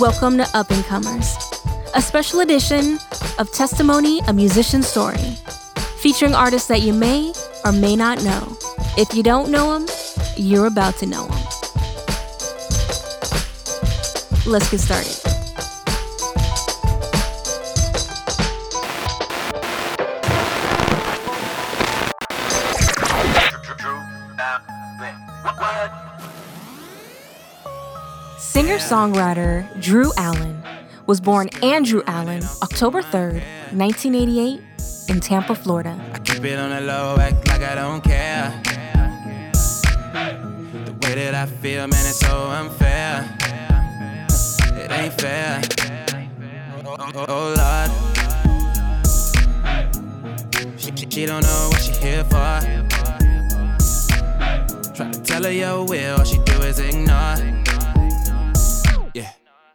Welcome to Up and Comers, a special edition of Testimony, a Musician's Story, featuring artists that you may or may not know. If you don't know them, you're about to know them. Let's get started. Songwriter Drew Allen was born Andrew Allen October 3rd, 1988, in Tampa, Florida. The way that I feel, man, it's so unfair. It ain't fair. Oh, oh, oh Lord. She, she don't know what she here for. Try to tell her your will, all she do is ignore.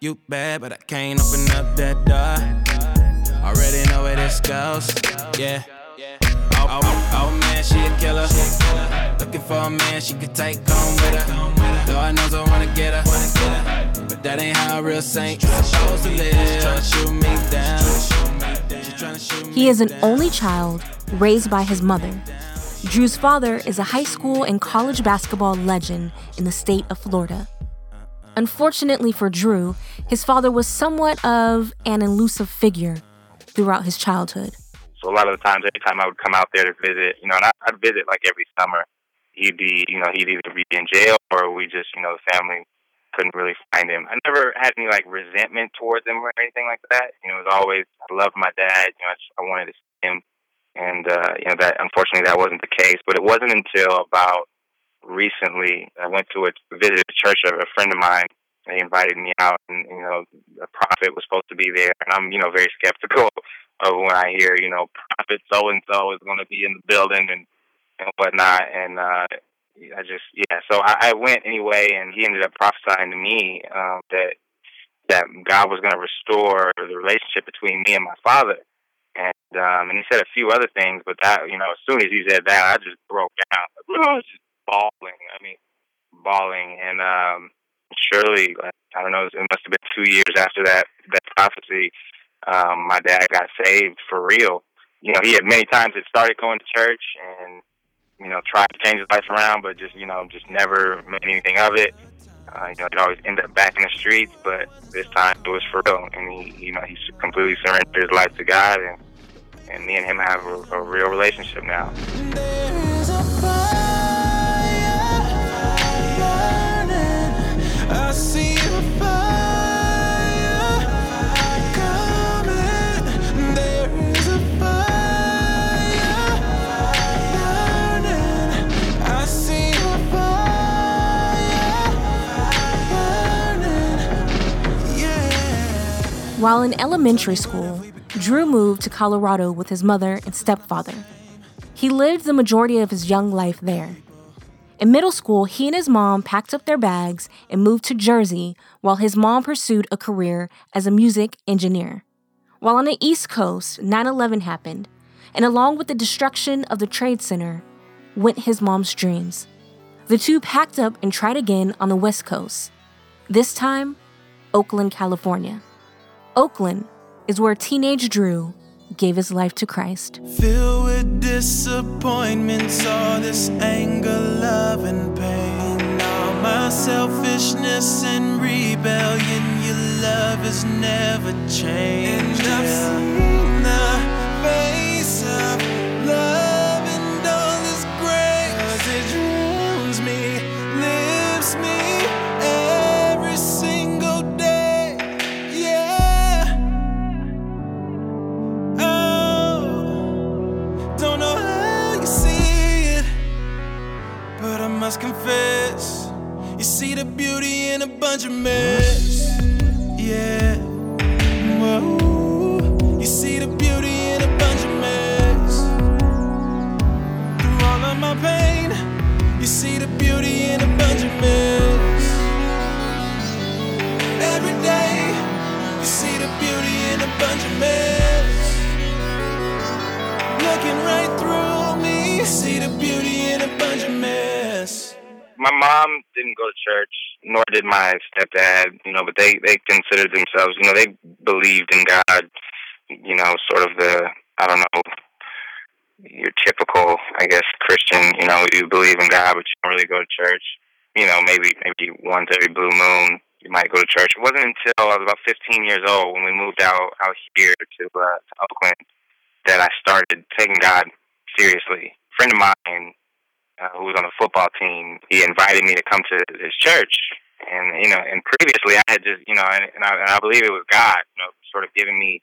You bad, but I can't open up that door. Already know where this goes. Yeah. Oh, oh, oh man, she a killer. Looking for a man she could take home with her. Lord knows I wanna get her. But that ain't how a real saint supposed to live. Shoot me down. She tryna shoot me He is an only child raised by his mother. Drew's father is a high school and college basketball legend in the state of Florida. Unfortunately for Drew, his father was somewhat of an elusive figure throughout his childhood. So a lot of the times, every time I would come out there to visit, you know, and I'd visit like every summer, he'd be, you know, he'd either be in jail or we just, you know, the family couldn't really find him. I never had any like resentment towards him or anything like that. You know, it was always I loved my dad. You know, I, just, I wanted to see him, and uh, you know that unfortunately that wasn't the case. But it wasn't until about recently I went to a visit a church of a friend of mine. They invited me out, and you know, a prophet was supposed to be there, and I'm you know very skeptical of when I hear you know prophet so and so is going to be in the building and and whatnot, and uh, I just yeah. So I, I went anyway, and he ended up prophesying to me um, that that God was going to restore the relationship between me and my father. And um, and he said a few other things, but that you know, as soon as he said that, I just broke down. I was just bawling. I mean, bawling. And um, surely, I don't know, it must have been two years after that that prophecy. Um, my dad got saved for real. You know, he had many times had started going to church and you know tried to change his life around, but just you know just never made anything of it. Uh, you know, he'd always end up back in the streets, but this time it was for real, and he, you know, he completely surrendered his life to God, and and me and him have a, a real relationship now. While in elementary school, Drew moved to Colorado with his mother and stepfather. He lived the majority of his young life there. In middle school, he and his mom packed up their bags and moved to Jersey while his mom pursued a career as a music engineer. While on the East Coast, 9 11 happened, and along with the destruction of the Trade Center, went his mom's dreams. The two packed up and tried again on the West Coast, this time, Oakland, California. Oakland is where teenage Drew gave his life to Christ. Filled with disappointments, all this anger, love, and pain. All my selfishness and rebellion, your love has never changed. Must confess, you see the beauty in a bunch of mess. Yeah. Whoa. You see the beauty in a bunch of mess. Through all of my pain, you see the beauty in a bunch of mess. Every day, you see the beauty in a bunch of mess. Looking right through me, You see the beauty in a bunch of mess. My mom didn't go to church, nor did my stepdad. You know, but they they considered themselves. You know, they believed in God. You know, sort of the I don't know your typical, I guess, Christian. You know, you believe in God, but you don't really go to church. You know, maybe maybe once every blue moon you might go to church. It wasn't until I was about 15 years old when we moved out out here to, uh, to Oakland that I started taking God seriously. A friend of mine uh, who was on the football team, he invited me to come to his church. And you know, and previously I had just you know, and, and, I, and I believe it was God, you know, sort of giving me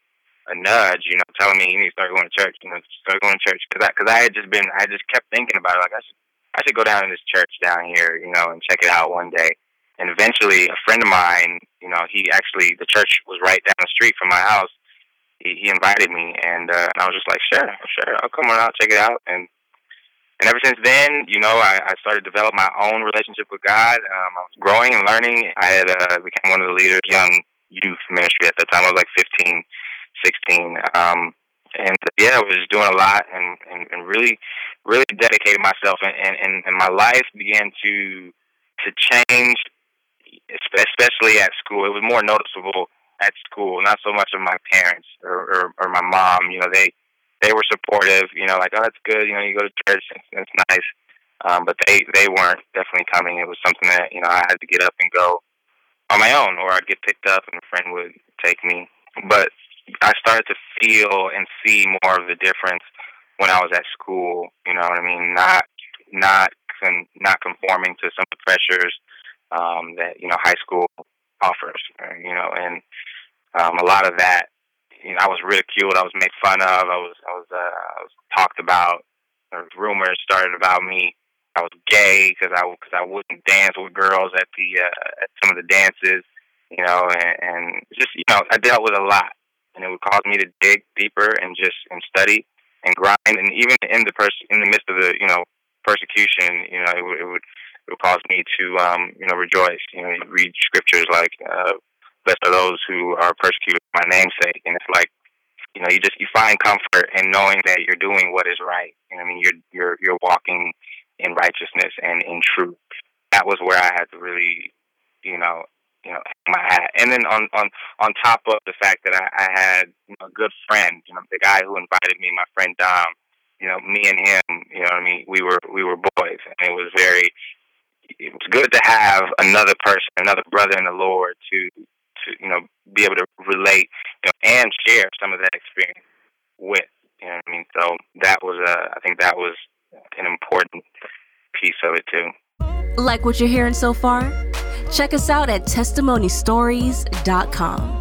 a nudge, you know, telling me you need to start going to church, you know, start going to church because I, cause I had just been, I just kept thinking about it, like I should, I should go down to this church down here, you know, and check it out one day. And eventually, a friend of mine, you know, he actually the church was right down the street from my house. He, he invited me, and, uh, and I was just like, sure, sure, I'll come on out, check it out, and and ever since then, you know, I, I started to develop my own relationship with God. Um, I was growing and learning. I had uh, became one of the leaders, young youth ministry at the time. I was like 15, 16. Um, and yeah, I was doing a lot and, and, and really, really dedicated myself. And, and, and my life began to to change, especially at school. It was more noticeable at school, not so much of my parents or, or, or my mom. You know, they they were supportive. You know, like oh, that's good. You know, you go to church, it's, nice. Um, but they they weren't definitely coming. It was something that you know I had to get up and go on my own, or I'd get picked up and a friend would take me. But I started to feel and see more of the difference when I was at school. You know what I mean? Not not con- not conforming to some of the pressures um, that you know high school offers. You know, and um, a lot of that you know, I was ridiculed. I was made fun of. I was, I was, uh, I was talked about. There was rumors started about me. I was gay because I, cause I wouldn't dance with girls at the, uh, at some of the dances, you know, and, and just, you know, I dealt with a lot and it would cause me to dig deeper and just, and study and grind. And even in the pers- in the midst of the, you know, persecution, you know, it would, it would, it would cause me to, um, you know, rejoice. You know, read scriptures like, uh, blessed are those who are persecuted for my namesake. And it's like, you know, you just you find comfort in knowing that you're doing what is right. And I mean, you're you're you're walking in righteousness and in truth. That was where I had to really, you know, you know, my hat. And then on on on top of the fact that I, I had you know, a good friend, you know, the guy who invited me, my friend Dom. You know, me and him, you know, what I mean, we were we were boys, and it was very it was good to have another person, another brother in the Lord to to you know be able to relate you know, and share some of that experience with. You know what I mean? So that was uh, I think that was an important piece of it too. Like what you're hearing so far? Check us out at testimonystories.com.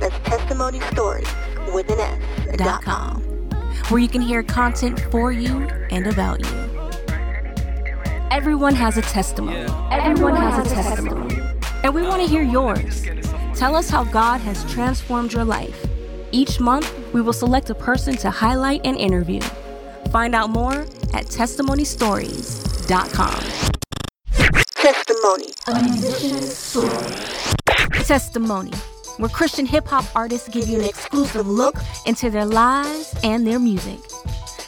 That's testimony stories with an S. Dot com. Where you can hear content for you and about you. Everyone has a testimony. Everyone has a testimony. And we want to hear yours. Tell us how God has transformed your life. Each month, we will select a person to highlight and interview. Find out more at testimonystories.com. Testimony. A musician's story. Testimony, where Christian hip hop artists give you an exclusive look into their lives and their music.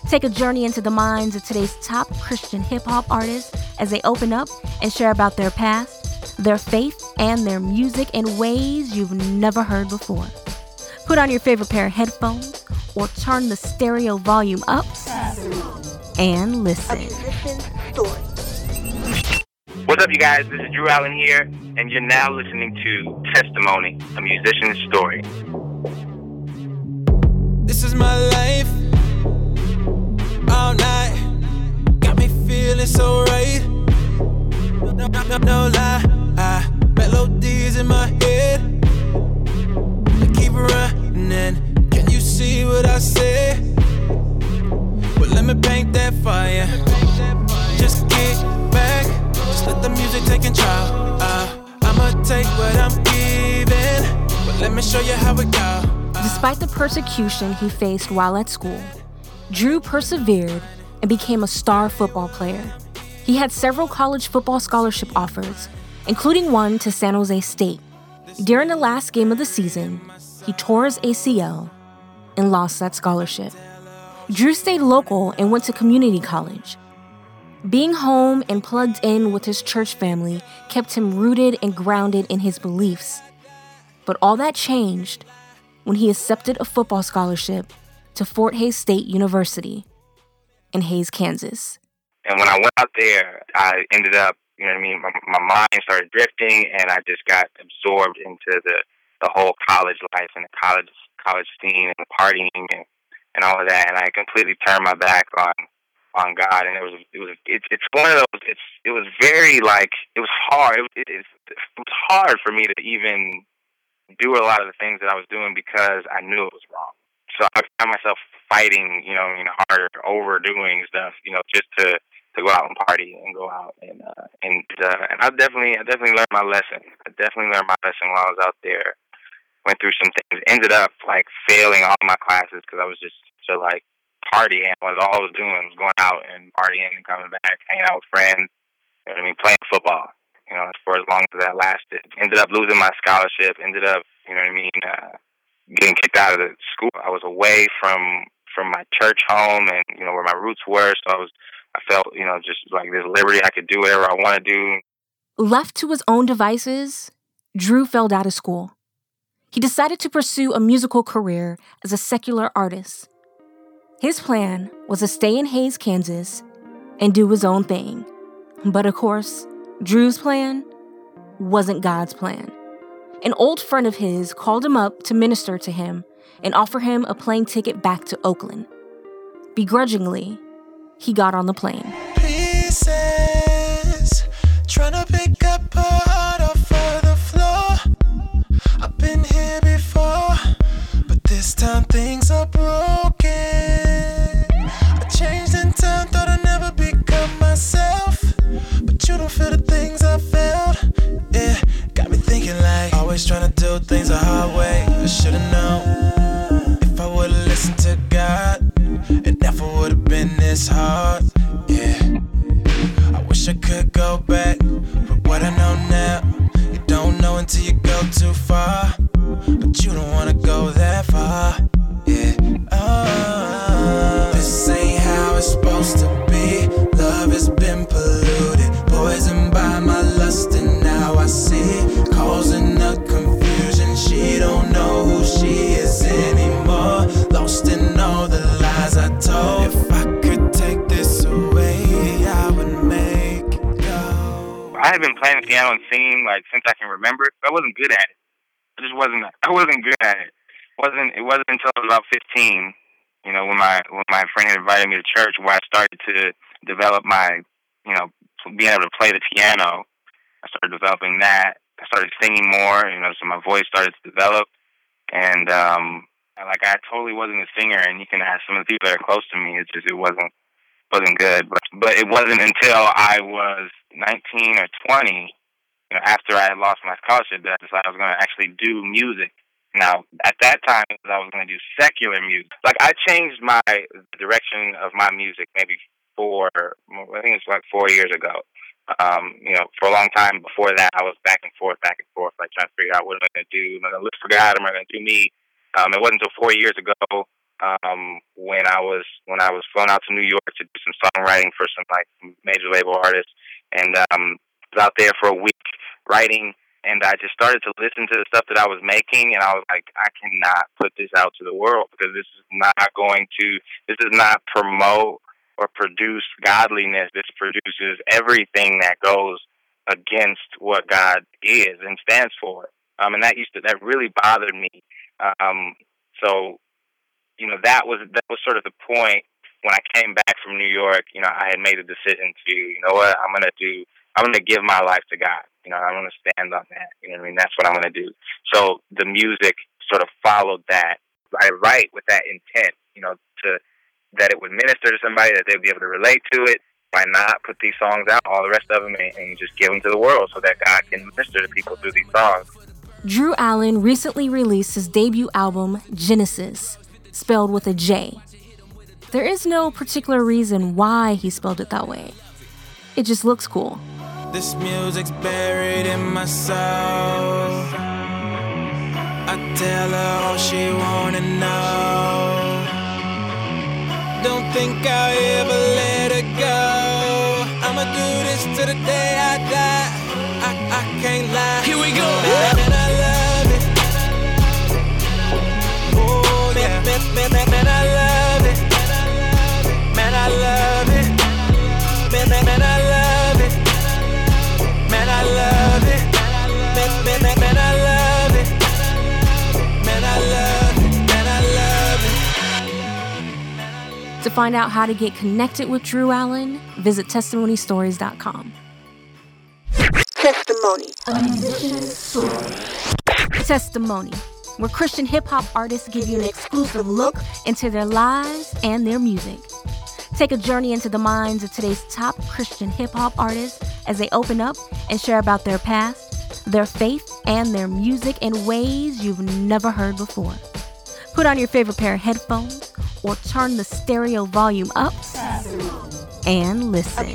Take a journey into the minds of today's top Christian hip hop artists as they open up and share about their past their faith, and their music in ways you've never heard before. Put on your favorite pair of headphones or turn the stereo volume up and listen. What's up, you guys? This is Drew Allen here, and you're now listening to Testimony, a musician's story. This is my life. All night. Got me feeling so right. No, no, no, no lie. I in my head. I keep running. Can you see what I say? Well, let me paint that fire. Just get back. Just let the music take control. Uh, I'ma take what I'm giving. But let me show you how it go. Despite the persecution he faced while at school, Drew persevered and became a star football player. He had several college football scholarship offers including one to San Jose State. During the last game of the season, he tore his ACL and lost that scholarship. Drew stayed local and went to community college. Being home and plugged in with his church family kept him rooted and grounded in his beliefs. But all that changed when he accepted a football scholarship to Fort Hays State University in Hays, Kansas. And when I went out there, I ended up, you know what I mean, my, my mind started drifting and I just got absorbed into the, the whole college life and the college college scene and partying and, and all of that. And I completely turned my back on on God, and it was it was it, it's one of those. It's it was very like it was hard. It, it, it was hard for me to even do a lot of the things that I was doing because I knew it was wrong. So I found myself fighting, you know, I mean, harder, overdoing stuff, you know, just to to go out and party and go out and uh, and uh, and I definitely I definitely learned my lesson. I definitely learned my lesson while I was out there. Went through some things. Ended up like failing all my classes because I was just so like partying. Was all I was doing was going out and partying and coming back, hanging out with friends. You know what I mean? Playing football. You know, for as long as that lasted. Ended up losing my scholarship. Ended up, you know what I mean, uh, getting kicked out of the school. I was away from from my church home and you know where my roots were. So I was, I felt, you know, just like this liberty. I could do whatever I want to do. Left to his own devices, Drew failed out of school. He decided to pursue a musical career as a secular artist. His plan was to stay in Hays, Kansas, and do his own thing. But of course, Drew's plan wasn't God's plan. An old friend of his called him up to minister to him and offer him a plane ticket back to Oakland. Begrudgingly, he got on the plane. Pieces, the floor. Before, but this time this hard. Since I can remember, I wasn't good at it. I just wasn't. I wasn't good at it. it wasn't It wasn't until I was about 15, you know, when my when my friend had invited me to church, where I started to develop my, you know, being able to play the piano, I started developing that. I started singing more, you know, so my voice started to develop. And um like I totally wasn't a singer and you can ask some of the people that are close to me, it's just it wasn't wasn't good. But but it wasn't until I was nineteen or twenty, know, after I had lost my scholarship that I decided I was gonna actually do music. Now, at that time, I was going to do secular music. Like, I changed my direction of my music maybe four, I think it's like four years ago. Um, you know, for a long time before that, I was back and forth, back and forth, like trying to figure out what am I going to do? Am I going to live for God? Am I going to do me? Um, it wasn't until four years ago um, when I was when I was flown out to New York to do some songwriting for some like major label artists, and um, was out there for a week writing. And I just started to listen to the stuff that I was making, and I was like, I cannot put this out to the world because this is not going to, this is not promote or produce godliness. This produces everything that goes against what God is and stands for. Um, and that used to that really bothered me. Um, so, you know, that was that was sort of the point when I came back from New York. You know, I had made a decision to, you know what, I'm gonna do. I'm gonna give my life to God. You know, I'm gonna stand on that. You know what I mean? That's what I'm gonna do. So the music sort of followed that. I write with that intent. You know, to that it would minister to somebody, that they'd be able to relate to it. Why not put these songs out, all the rest of them, and, and just give them to the world so that God can minister to people through these songs? Drew Allen recently released his debut album, Jenesis, spelled with a J. There is no particular reason why he spelled it that way. It just looks cool. This music's buried in my soul. I tell her all she wanna know don't think I'll ever let her go. I'ma do this to the day I die. I, I can't lie. Here we go. Find out how to get connected with Drew Allen, visit testimonystories.com. Testimony. Testimony, where Christian hip hop artists give you an exclusive look into their lives and their music. Take a journey into the minds of today's top Christian hip hop artists as they open up and share about their past, their faith, and their music in ways you've never heard before. Put on your favorite pair of headphones or turn the stereo volume up and listen.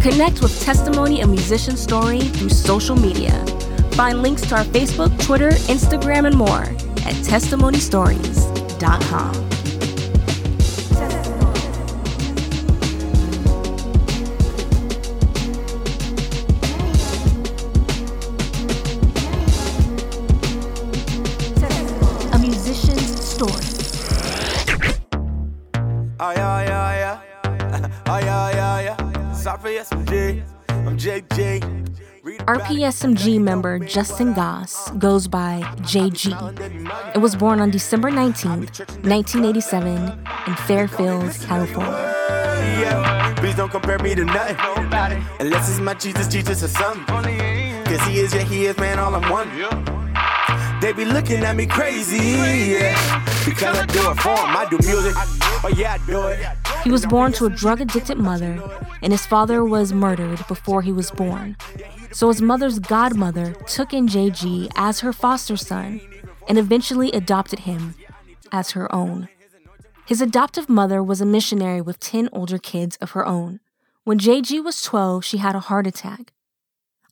Connect with Testimony, and musician story through social media. Find links to our Facebook, Twitter, Instagram, and more at testimonystories.com. RPSMG member Justin Goss goes by JG. It was born on December 19, 1987, in Fairfield, California. Yeah, please don't compare me to nothing. Unless it's my Jesus, Jesus or something. Cause he is, yeah, he is, man, all I'm one. They be looking at me crazy, yeah. Because I do it for them. I do music. Oh, yeah, I do it. He was born to a drug addicted mother, and his father was murdered before he was born. So his mother's godmother took in JG as her foster son and eventually adopted him as her own. His adoptive mother was a missionary with 10 older kids of her own. When JG was 12, she had a heart attack.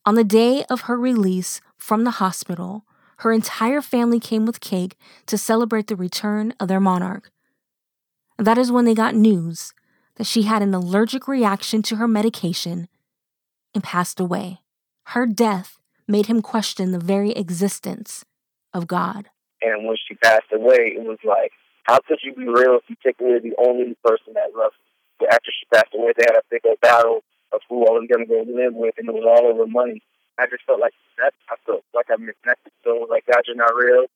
On the day of her release from the hospital, her entire family came with cake to celebrate the return of their monarch. That is when they got news that she had an allergic reaction to her medication and passed away. Her death made him question the very existence of God. And when she passed away, it was like, how could you be real if you take away the only person that loved you? After she passed away, they had a big old battle of who all was going to go live with, and it was all over money. I just felt like that. I felt like I misconnected. So like, God, you're not real.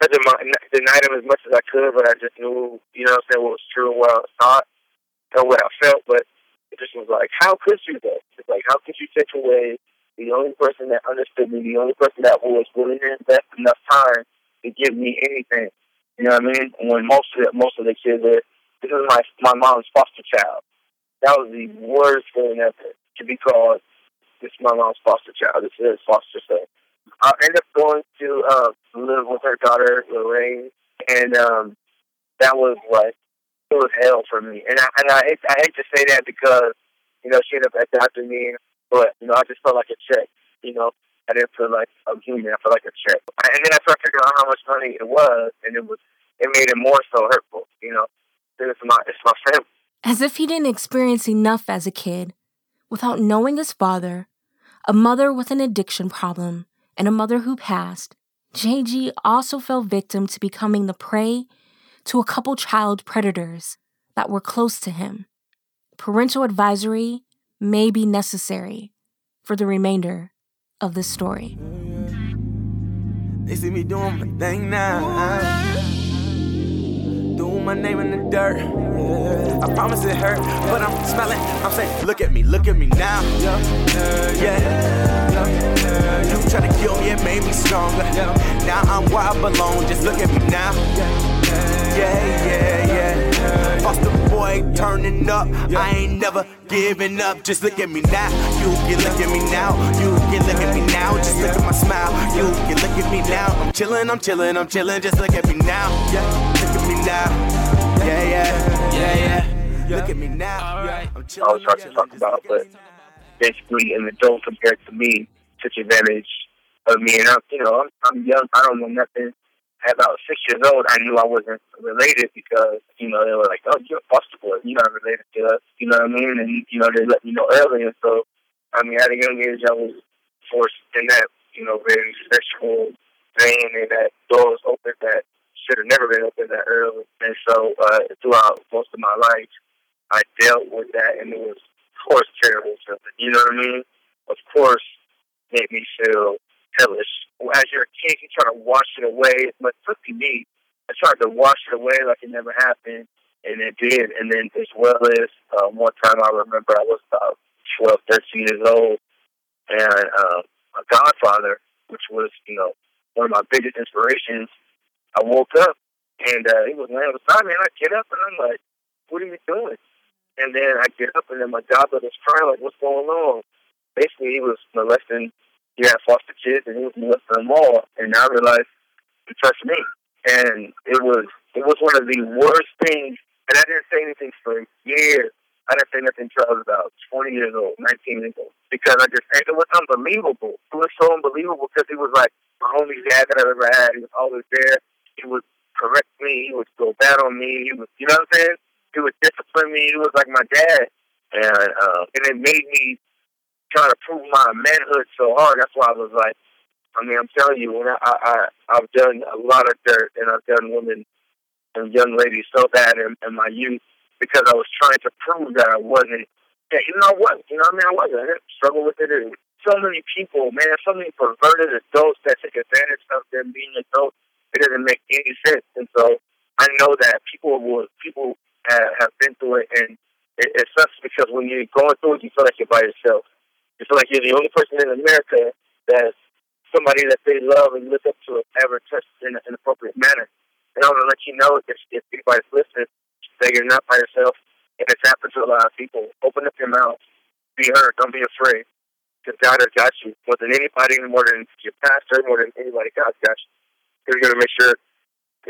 I denied him as much as I could, but I just knew, you know, what I'm saying what was true and what I thought and what I felt. But it just was like, how could you though? It's like, how could you take away the only person that understood me, the only person that was willing to invest enough time to give me anything? You know what I mean? When most of the, most of the kids are, this is my my mom's foster child. That was the worst feeling ever to be called. This is my mom's foster child. This is foster son. I ended up going to uh, live with her daughter Lorraine, and um, that was like it was hell for me. And I and I hate, I hate to say that because you know she ended up adopting me, but you know I just felt like a check. You know I didn't feel like a human. I felt like a check. And then I started figuring out how much money it was, and it was it made it more so hurtful. You know, Then it's my it's my family. As if he didn't experience enough as a kid, without knowing his father, a mother with an addiction problem, and a mother who passed, JG also fell victim to becoming the prey to a couple child predators that were close to him. Parental advisory may be necessary for the remainder of this story. They see me doing my thing now. My name in the dirt. I promise it hurt, but I'm. I'm saying, look at me, look at me now. Yeah. yeah. You try to kill me, it made me stronger. Now I'm where I belong, just look at me now. Yeah, yeah, yeah. Foster boy turning up. I ain't never giving up. Just look at me now. You can look at me now. You can look at me now. Just look at my smile. You can look at me now. I'm chilling, I'm chilling, I'm chilling. Just look at me now. Yeah, look at me now. Yeah, yeah, yeah, yeah. Look at me now. Yeah, I'm chilling. I was hard to talk about, but basically, an adult compared to me took advantage of me. And I'm, you know, I'm, I'm young. I don't know nothing. At about six years old, I knew I wasn't related because, you know, they were like, oh, you're a foster boy. You're not related to us. You know what I mean? And, you know, they let me know early. And so, I mean, at a young age, I was forced in that, you know, very sexual vein and that doors open that should have never been open that early. And so, uh, throughout most of my life, I dealt with that, and it was, of course, terrible. Something, you know what I mean? Of course, made me feel hellish. As you're a kid, you try to wash it away, but especially me, I tried to wash it away like it never happened, and it did. And then as well as um, one time I remember I was about 12, 13 years old, and uh, my godfather, which was, you know, one of my biggest inspirations, I woke up and uh, he was laying beside me, and I get up and I'm like, "What are you doing?" And then I get up, and then my godbrother's crying, like, "What's going on?" Basically, he was molesting he had foster kids and he was molesting them all. And I realized he touched me. And it was it was one of the worst things. And I didn't say anything for years. I didn't say nothing until I was about 20 years old, 19 years old. Because I just, it was unbelievable. It was so unbelievable because he was like my only dad that I've ever had. He was always there. He would correct me. He would go bad on me. He was, you know what I'm saying? He would discipline me. He was like my dad. And, uh, and it made me trying to prove my manhood so hard. That's why I was like, I mean, I'm telling you, when I, I I've done a lot of dirt, and I've done women and young ladies so bad in, in my youth because I was trying to prove that I wasn't. Yeah, you know what? You know what I mean? I wasn't. I didn't struggle with it. And so many people, man, so many perverted adults that take advantage of them being adults. It doesn't make any sense. And so I know that people will people have, have been through it, and it, it sucks because when you're going through it, you feel like you're by yourself. You feel like you're the only person in America that somebody that they love and look up to ever touched in an inappropriate manner. And I want to let you know if, if anybody's listening that you're not by yourself, and it's happened to a lot of people. Open up your mouth. Be heard. Don't be afraid. Because God has got you more than anybody, more than your pastor, more than anybody. God's got you. He's going to make sure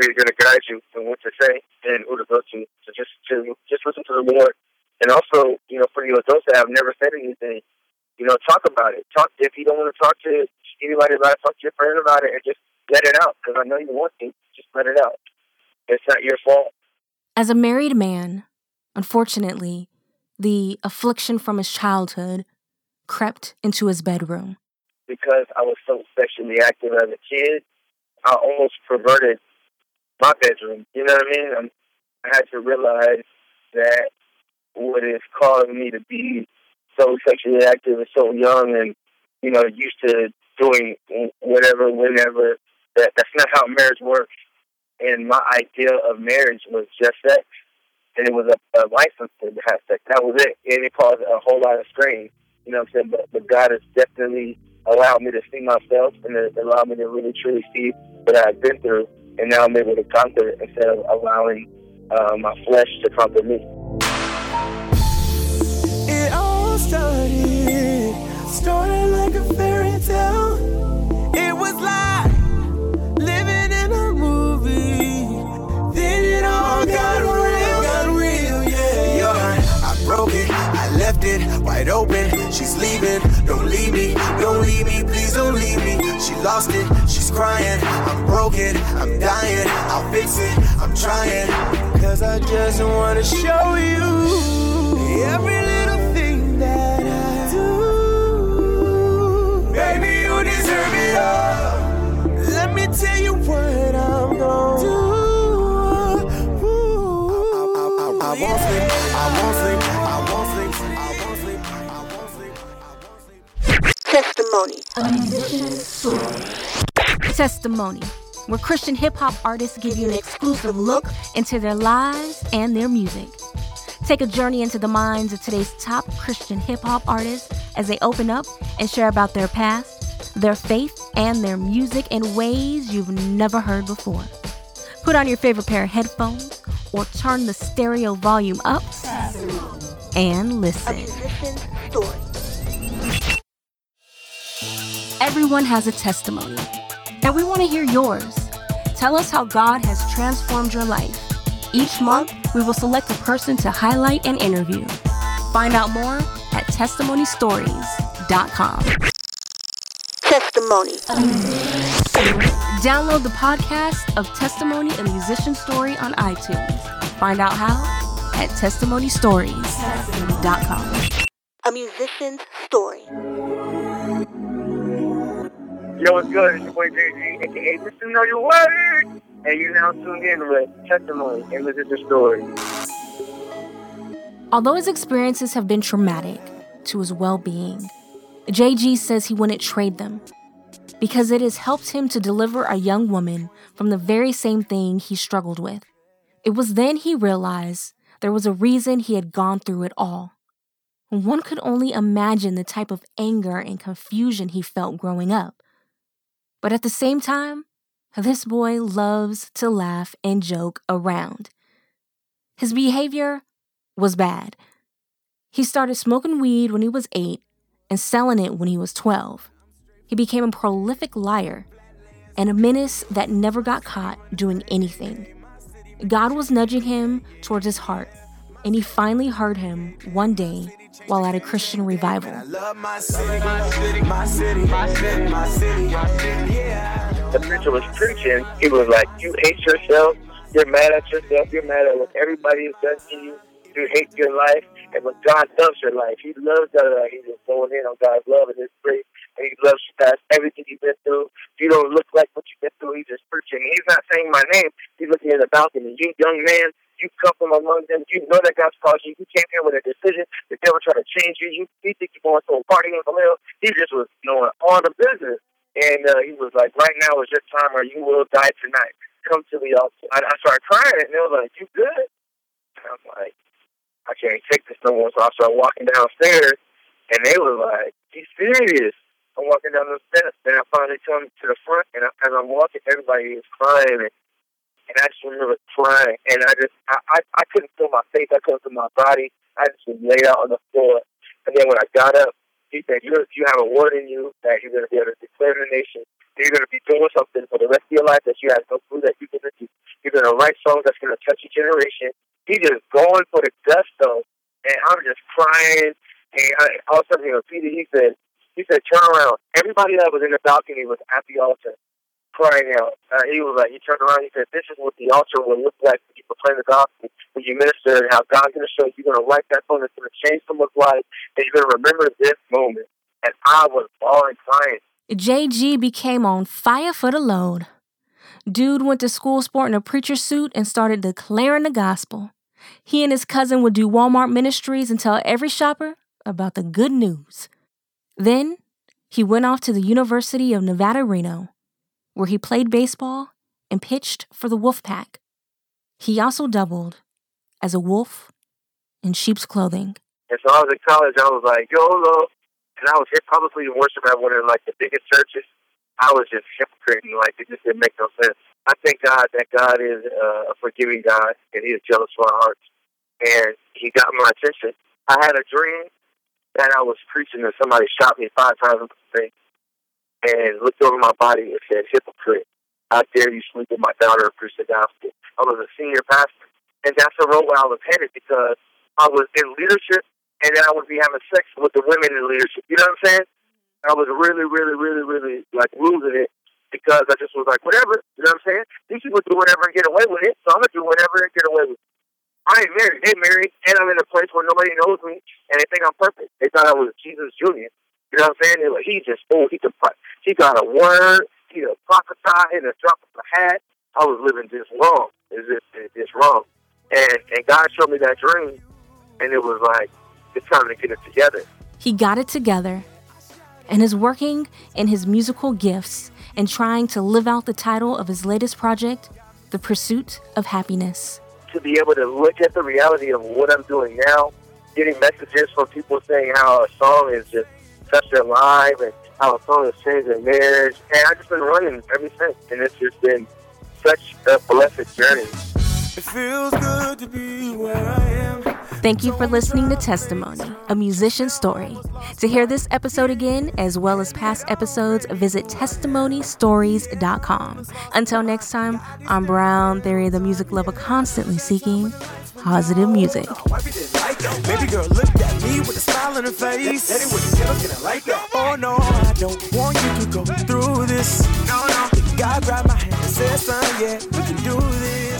He's going to guide you on what to say and who to go to. So just to just listen to the Lord. And also, you know, for you adults that have never said anything, you know, talk about it. Talk if you don't want to talk to anybody about it, talk to your friend about it, and just let it out. Because I know you want to. Just let it out. It's not your fault. As a married man, unfortunately, the affliction from his childhood crept into his bedroom. Because I was so sexually active as a kid, I almost perverted my bedroom. You know what I mean? I'm, I had to realize that what is causing me to be so sexually active and so young and, you know, used to doing whatever, whenever. That That's not how marriage works. And my idea of marriage was just sex. And it was a, a license to have sex. That was it. And it caused a whole lot of strain. You know what I'm saying? But, but God has definitely allowed me to see myself and it allowed me to really truly see what I've been through. And now I'm able to conquer it instead of allowing uh, my flesh to conquer me started, started like a fairy tale. It was like living in a movie. Then it all got real, got real, yeah. Yo, I broke it, I left it wide open. She's leaving, don't leave me, don't leave me, please don't leave me. She lost it, she's crying. I'm broken, I'm dying. I'll fix it, I'm trying. Cause I just wanna show you every Let Testimony. A musician's story. Testimony, where Christian hip hop artists give you an exclusive look into their lives and their music. Take a journey into the minds of today's top Christian hip hop artists as they open up and share about their past their faith, and their music in ways you've never heard before. Put on your favorite pair of headphones or turn the stereo volume up and listen. Everyone has a testimony, and we want to hear yours. Tell us how God has transformed your life. Each month, we will select a person to highlight and interview. Find out more at testimonystories.com testimony. Download the podcast of Testimony a Musician Story on iTunes. Find out how at testimonystories.com. A musician's story. Yo, what's good? It's your boy JG, aka Mr. Know Your Word. And you're now tuned in with Testimony and Musician Story. Although his experiences have been traumatic to his well being, JG says he wouldn't trade them because it has helped him to deliver a young woman from the very same thing he struggled with. It was then he realized there was a reason he had gone through it all. One could only imagine the type of anger and confusion he felt growing up. But at the same time, this boy loves to laugh and joke around. His behavior was bad. He started smoking weed when he was eight and selling it when he was 12. He became a prolific liar and a menace that never got caught doing anything. God was nudging him towards his heart, and he finally heard him one day while at a Christian revival. The preacher was preaching. He was like, You hate yourself. You're mad at yourself. You're mad at what everybody has done to you. You hate your life. And when God loves your life, He loves that life. He's just going in on God's love and His grace. And He loves you past everything you've been through. If You don't look like what you've been through. He's just preaching. He's not saying my name. He's looking in the balcony. You young man, you come from among them. You know that God's called you. You came here with a decision. The devil tried to change you. You, think you're going to a party in Vallejo. He just was knowing all the business. And uh, he was like, right now is your time or you will die tonight. Come to the altar. I, I started crying, and they was like, you good? And I'm like, I can't take this no more. So I started walking downstairs, and they were like, "He's serious." I'm walking down the steps, and I finally come to the front, and I, as I'm walking, everybody is crying, and, and I just remember crying, and I just, I, I, I couldn't feel my face, I couldn't feel my body, I just was laid out on the floor, and then when I got up, he said, "You, you have a word in you that you're going to be able to declare to the nation. You're going to be doing something for the rest of your life that you have no clue that you're going to do. You're going to write songs that's going to touch a generation, he just going for the gusto, and I'm just crying. And I, all of a sudden, he repeated. He said, "He said, turn around." Everybody that was in the balcony was at the altar, crying out. Uh, he was like, he turned around. He said, "This is what the altar will look like when you proclaim the gospel, when you minister, and how God's going to show you. You're going to write that song that's going to change someone's life, and you're going to remember this moment." And I was bawling, crying. JG became on fire for the Lord. Dude went to school sporting a preacher suit and started declaring the gospel. He and his cousin would do Walmart ministries and tell every shopper about the good news. Then he went off to the University of Nevada, Reno, where he played baseball and pitched for the Wolfpack. He also doubled as a wolf in sheep's clothing. And so I was in college. I was like, YOLO. And I was here publicly worship at one of like the biggest churches. I was just hypocriting. Like it just didn't make no sense. I thank God that God is uh, a forgiving God and He is jealous for our hearts. And He got my attention. I had a dream that I was preaching and somebody shot me five times and looked over my body and said, hypocrite. How dare you sleep with my daughter and preach the gospel? I was a senior pastor. And that's the role where I was headed because I was in leadership and then I would be having sex with the women in leadership. You know what I'm saying? I was really, really, really, really like losing it because I just was like, whatever. You know what I'm saying? These people do whatever and get away with it, so I'm gonna do whatever and get away with it. I ain't married. They married, and I'm in a place where nobody knows me, and they think I'm perfect. They thought I was Jesus Junior. You know what I'm saying? They like, he just oh, he could, he got a word, he could prophesy in a drop of a hat. I was living just wrong. It's just, it's wrong. And and God showed me that dream, and it was like it's time to get it together. He got it together and is working in his musical gifts and trying to live out the title of his latest project, The Pursuit of Happiness. To be able to look at the reality of what I'm doing now, getting messages from people saying how a song is just touched their life and how song has changed their marriage. And I've just been running ever since. And it's just been such a blessed journey. It feels good to be where I am. Thank you for listening to Testimony, a musician's story. To hear this episode again, as well as past episodes, visit testimonystories.com. Until next time, I'm Brown, Theory, of the music lover constantly seeking positive music. Baby girl looked at me with a smile on her face. Oh no, I don't want you to go through this. No, no. God grabbed my hand and said, son, yeah, we can do this.